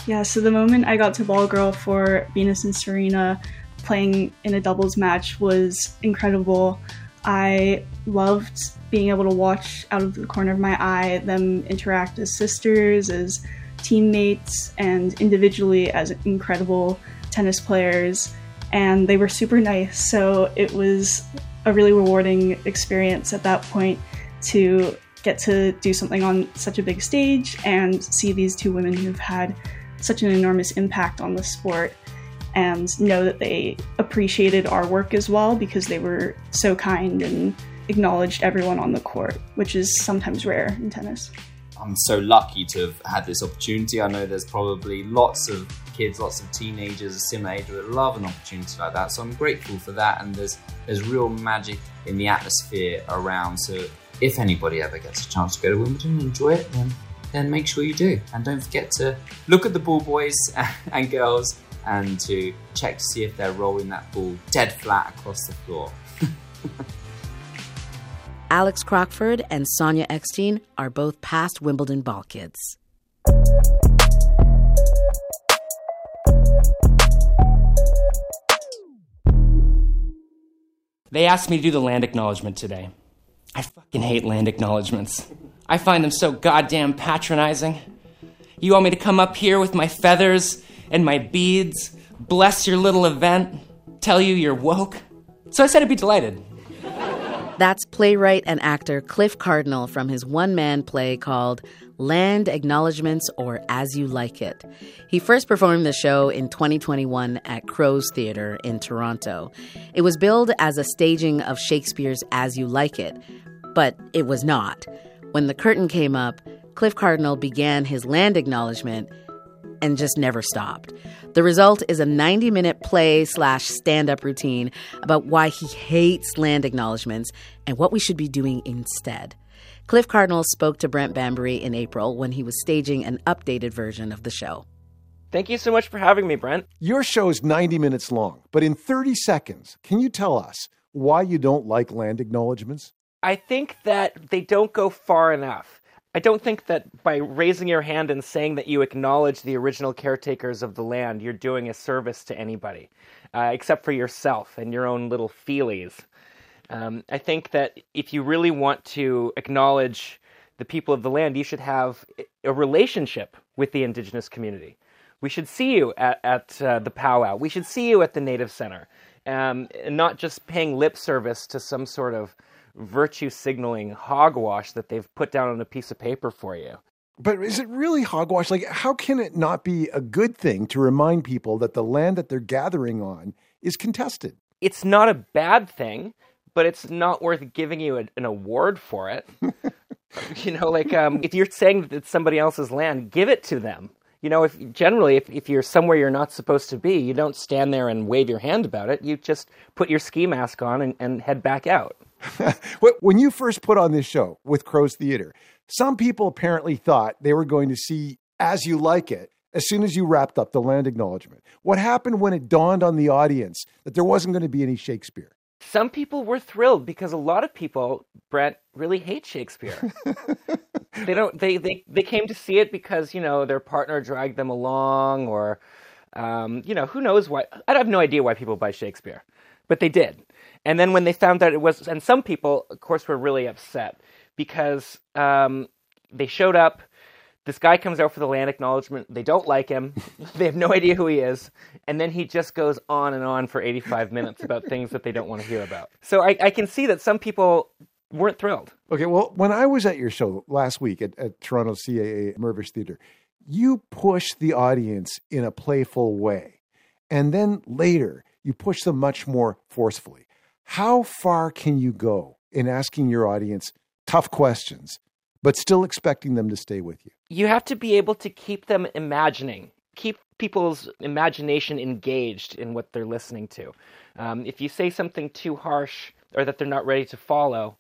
Yeah, so the moment I got to ball girl for Venus and Serena playing in a doubles match was incredible. I loved being able to watch out of the corner of my eye them interact as sisters, as teammates, and individually as incredible tennis players. And they were super nice, so it was a really rewarding experience at that point to get to do something on such a big stage and see these two women who've had such an enormous impact on the sport and know that they appreciated our work as well because they were so kind and acknowledged everyone on the court, which is sometimes rare in tennis. I'm so lucky to have had this opportunity. I know there's probably lots of kids, lots of teenagers, a similar age that love an opportunity like that. So I'm grateful for that. And there's there's real magic in the atmosphere around. So if anybody ever gets a chance to go to Wimbledon and enjoy it, then then make sure you do. And don't forget to look at the ball boys (laughs) and girls and to check to see if they're rolling that ball dead flat across the floor. (laughs) Alex Crockford and Sonia Eckstein are both past Wimbledon ball kids. They asked me to do the land acknowledgement today. I fucking hate land acknowledgements. I find them so goddamn patronizing. You want me to come up here with my feathers and my beads, bless your little event, tell you you're woke. So I said I'd be delighted. That's playwright and actor Cliff Cardinal from his one man play called Land Acknowledgements or As You Like It. He first performed the show in 2021 at Crow's Theatre in Toronto. It was billed as a staging of Shakespeare's As You Like It, but it was not. When the curtain came up, Cliff Cardinal began his land acknowledgement and just never stopped. The result is a 90 minute play slash stand up routine about why he hates land acknowledgments and what we should be doing instead. Cliff Cardinal spoke to Brent Bambury in April when he was staging an updated version of the show. Thank you so much for having me, Brent. Your show is 90 minutes long, but in 30 seconds, can you tell us why you don't like land acknowledgments? I think that they don't go far enough. I don't think that by raising your hand and saying that you acknowledge the original caretakers of the land, you're doing a service to anybody, uh, except for yourself and your own little feelies. Um, I think that if you really want to acknowledge the people of the land, you should have a relationship with the indigenous community, We should see you at, at uh, the powwow. We should see you at the Native Center. Um, and not just paying lip service to some sort of virtue signaling hogwash that they've put down on a piece of paper for you. But is it really hogwash? Like, how can it not be a good thing to remind people that the land that they're gathering on is contested? It's not a bad thing, but it's not worth giving you a, an award for it. (laughs) you know, like um, if you're saying that it's somebody else's land, give it to them. You know, if generally if, if you're somewhere you're not supposed to be, you don't stand there and wave your hand about it. You just put your ski mask on and, and head back out. (laughs) when you first put on this show with Crow's Theater, some people apparently thought they were going to see As You Like It as soon as you wrapped up the land acknowledgement. What happened when it dawned on the audience that there wasn't going to be any Shakespeare? Some people were thrilled because a lot of people, Brett, really hate Shakespeare. (laughs) they don't. They, they they came to see it because you know their partner dragged them along, or um, you know who knows why. I have no idea why people buy Shakespeare, but they did. And then when they found out it was, and some people, of course, were really upset because um, they showed up. This guy comes out for the land acknowledgement. They don't like him. (laughs) they have no idea who he is. And then he just goes on and on for 85 minutes about things that they don't want to hear about. So I, I can see that some people weren't thrilled. Okay, well, when I was at your show last week at, at Toronto CAA Mirvish Theatre, you pushed the audience in a playful way. And then later, you push them much more forcefully. How far can you go in asking your audience tough questions, but still expecting them to stay with you? You have to be able to keep them imagining, keep people's imagination engaged in what they're listening to. Um, if you say something too harsh or that they're not ready to follow,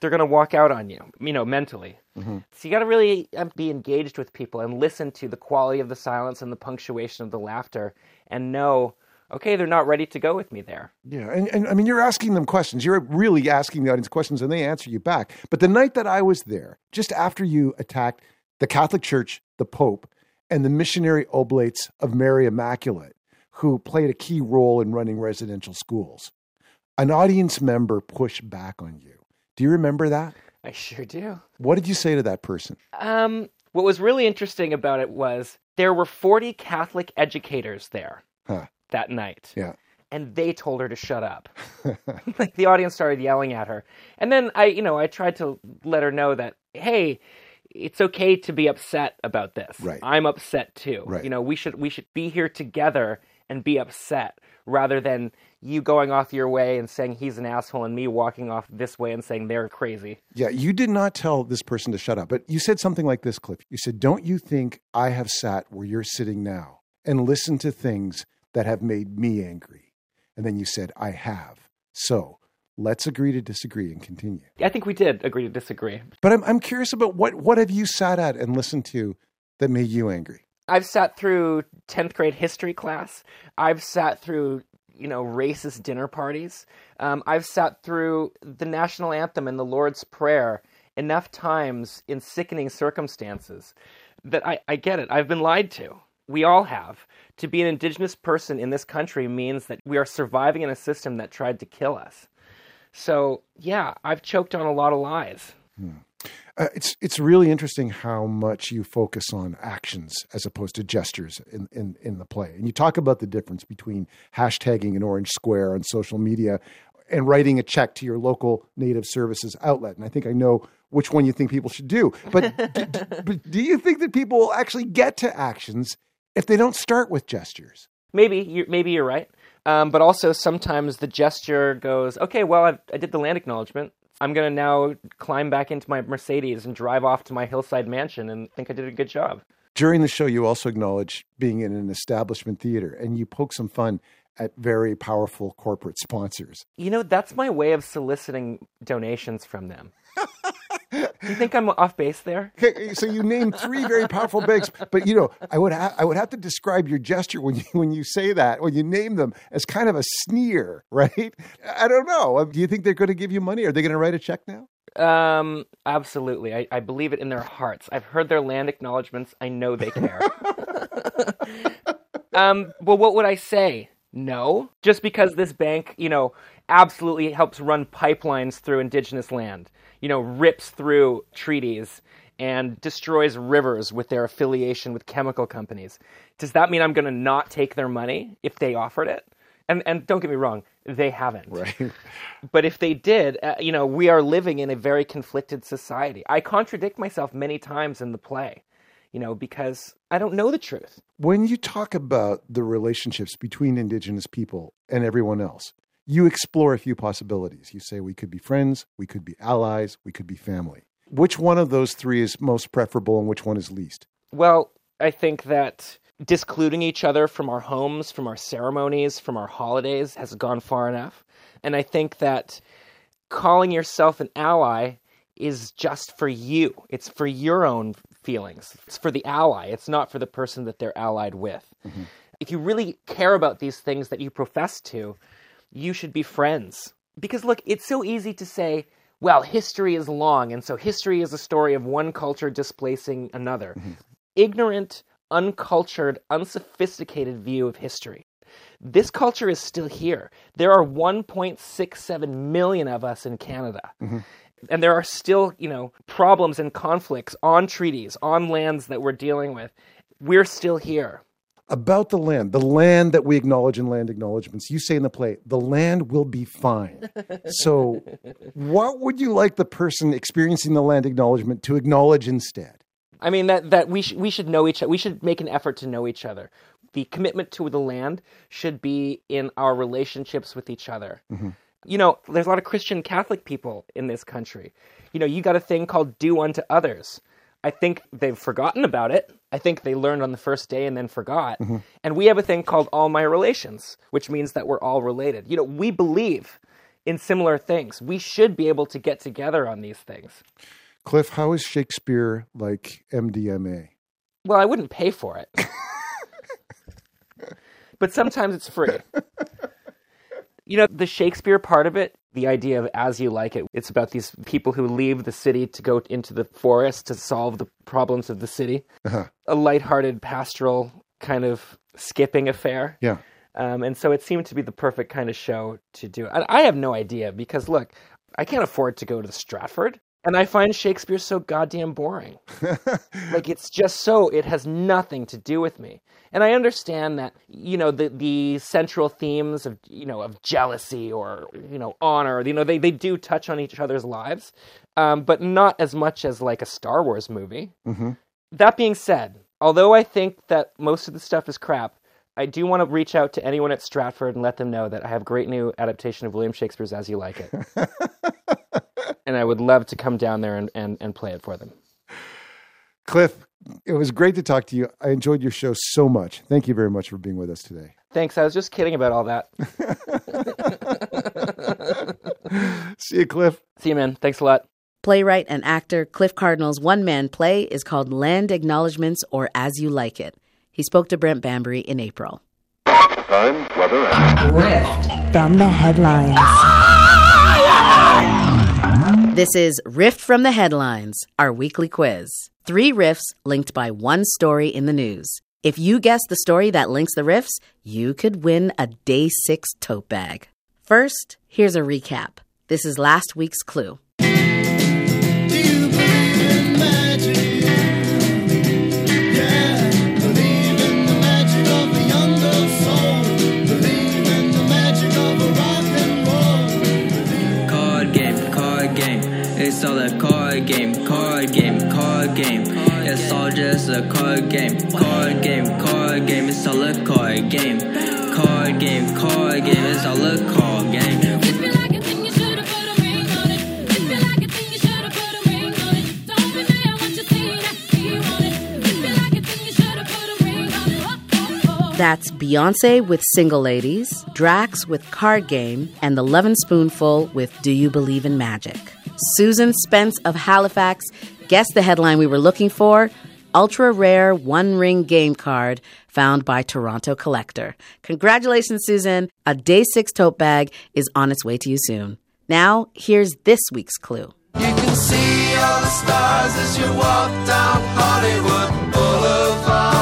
they're going to walk out on you, you know, mentally. Mm-hmm. So you got to really um, be engaged with people and listen to the quality of the silence and the punctuation of the laughter and know, okay, they're not ready to go with me there. Yeah, and, and I mean, you're asking them questions. You're really asking the audience questions, and they answer you back. But the night that I was there, just after you attacked the Catholic Church, the Pope, and the missionary oblates of Mary Immaculate, who played a key role in running residential schools, an audience member pushed back on you. Do you remember that? I sure do. What did you say to that person? Um, what was really interesting about it was there were 40 Catholic educators there Huh. That night. Yeah. And they told her to shut up. (laughs) (laughs) like the audience started yelling at her. And then I, you know, I tried to let her know that, hey, it's okay to be upset about this. Right. I'm upset too. Right. You know, we should we should be here together and be upset rather than you going off your way and saying he's an asshole and me walking off this way and saying they're crazy. Yeah, you did not tell this person to shut up, but you said something like this, Cliff. You said, Don't you think I have sat where you're sitting now and listened to things that have made me angry? And then you said, I have. So let's agree to disagree and continue. I think we did agree to disagree. But I'm, I'm curious about what, what have you sat at and listened to that made you angry? I've sat through 10th grade history class. I've sat through, you know, racist dinner parties. Um, I've sat through the national anthem and the Lord's Prayer enough times in sickening circumstances that I, I get it. I've been lied to. We all have. To be an indigenous person in this country means that we are surviving in a system that tried to kill us. So, yeah, I've choked on a lot of lies. Uh, it's it's really interesting how much you focus on actions as opposed to gestures in, in, in the play. And you talk about the difference between hashtagging an orange square on social media and writing a check to your local native services outlet. And I think I know which one you think people should do. But, d- d- (laughs) but do you think that people will actually get to actions if they don't start with gestures? Maybe you maybe you're right. Um, but also sometimes the gesture goes, okay, well, I've, I did the land acknowledgement. I'm going to now climb back into my Mercedes and drive off to my hillside mansion and think I did a good job. During the show, you also acknowledge being in an establishment theater and you poke some fun at very powerful corporate sponsors. You know, that's my way of soliciting donations from them. (laughs) Do you think I'm off base there? Okay, so you named three very powerful banks, but you know, I would ha- I would have to describe your gesture when you when you say that when you name them as kind of a sneer, (laughs) right? I don't know. Do you think they're going to give you money? Are they going to write a check now? Um, absolutely. I, I believe it in their hearts. I've heard their land acknowledgments. I know they care. (laughs) um, well, what would I say? No. Just because this bank, you know, absolutely helps run pipelines through indigenous land, you know, rips through treaties and destroys rivers with their affiliation with chemical companies. Does that mean I'm going to not take their money if they offered it? And and don't get me wrong, they haven't. Right. (laughs) But if they did, uh, you know, we are living in a very conflicted society. I contradict myself many times in the play, you know, because I don't know the truth. When you talk about the relationships between indigenous people and everyone else, you explore a few possibilities. You say we could be friends, we could be allies, we could be family. Which one of those three is most preferable and which one is least? Well, I think that discluding each other from our homes, from our ceremonies, from our holidays has gone far enough. And I think that calling yourself an ally is just for you. It's for your own feelings. It's for the ally. It's not for the person that they're allied with. Mm-hmm. If you really care about these things that you profess to, you should be friends. Because look, it's so easy to say, well, history is long, and so history is a story of one culture displacing another. Mm-hmm. Ignorant, uncultured, unsophisticated view of history. This culture is still here. There are 1.67 million of us in Canada. Mm-hmm. And there are still, you know, problems and conflicts on treaties, on lands that we're dealing with. We're still here. About the land, the land that we acknowledge in land acknowledgments, you say in the play, the land will be fine. (laughs) so, what would you like the person experiencing the land acknowledgement to acknowledge instead? I mean that that we sh- we should know each we should make an effort to know each other. The commitment to the land should be in our relationships with each other. Mm-hmm. You know, there's a lot of Christian Catholic people in this country. You know, you got a thing called do unto others. I think they've forgotten about it. I think they learned on the first day and then forgot. Mm-hmm. And we have a thing called all my relations, which means that we're all related. You know, we believe in similar things. We should be able to get together on these things. Cliff, how is Shakespeare like MDMA? Well, I wouldn't pay for it. (laughs) but sometimes it's free. (laughs) You know, the Shakespeare part of it, the idea of as you like it, it's about these people who leave the city to go into the forest to solve the problems of the city. Uh-huh. A lighthearted pastoral kind of skipping affair. Yeah. Um, and so it seemed to be the perfect kind of show to do. And I have no idea because look, I can't afford to go to the Stratford. And I find Shakespeare so goddamn boring. (laughs) like it's just so it has nothing to do with me. And I understand that, you know, the the central themes of you know, of jealousy or, you know, honor, you know, they, they do touch on each other's lives. Um, but not as much as like a Star Wars movie. Mm-hmm. That being said, although I think that most of the stuff is crap, I do want to reach out to anyone at Stratford and let them know that I have great new adaptation of William Shakespeare's As You Like It. (laughs) and I would love to come down there and, and, and play it for them. Cliff, it was great to talk to you. I enjoyed your show so much. Thank you very much for being with us today. Thanks. I was just kidding about all that. (laughs) See you, Cliff. See you, man. Thanks a lot. Playwright and actor Cliff Cardinal's one man play is called Land Acknowledgements or As You Like It. He spoke to Brent Bambury in April. Time, weather, and Riff from the headlines. This is Riff from the Headlines, our weekly quiz. Three riffs linked by one story in the news. If you guess the story that links the riffs, you could win a day six tote bag. First, here's a recap. This is last week's clue. A card game, card game, card game. It's all a card game, card game, card game. It's all a card game. That's Beyonce with Single Ladies, Drax with Card Game, and The Lovin' Spoonful with Do You Believe in Magic. Susan Spence of Halifax guessed the headline we were looking for Ultra Rare One Ring Game Card found by Toronto Collector. Congratulations, Susan. A day six tote bag is on its way to you soon. Now, here's this week's clue. You can see all the stars as you walk down Hollywood Boulevard.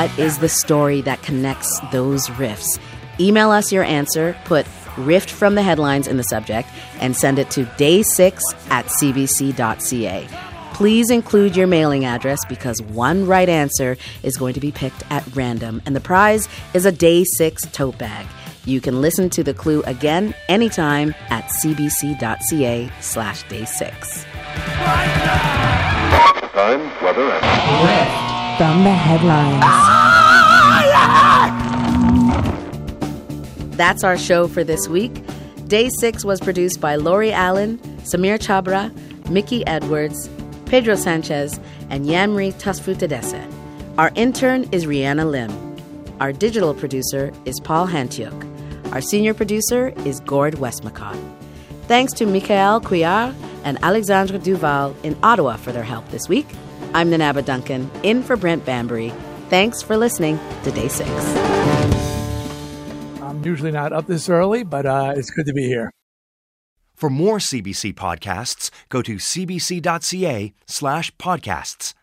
What is the story that connects those riffs? Email us your answer, put riff from the headlines in the subject, and send it to day6 at cbc.ca. Please include your mailing address because one right answer is going to be picked at random, and the prize is a Day 6 tote bag. You can listen to the clue again anytime at cbc.ca slash day 6. Time, weather, and From the headlines. That's our show for this week. Day 6 was produced by Lori Allen, Samir Chabra, Mickey Edwards, Pedro Sanchez, and Yamri Tasfutadese. Our intern is Rihanna Lim. Our digital producer is Paul Hantiuk. Our senior producer is Gord Westmacott. Thanks to Michael Couillard and Alexandre Duval in Ottawa for their help this week. I'm Nanaba Duncan, in for Brent Bambury. Thanks for listening to Day 6. I'm usually not up this early, but uh, it's good to be here. For more CBC podcasts, go to cbc.ca slash podcasts.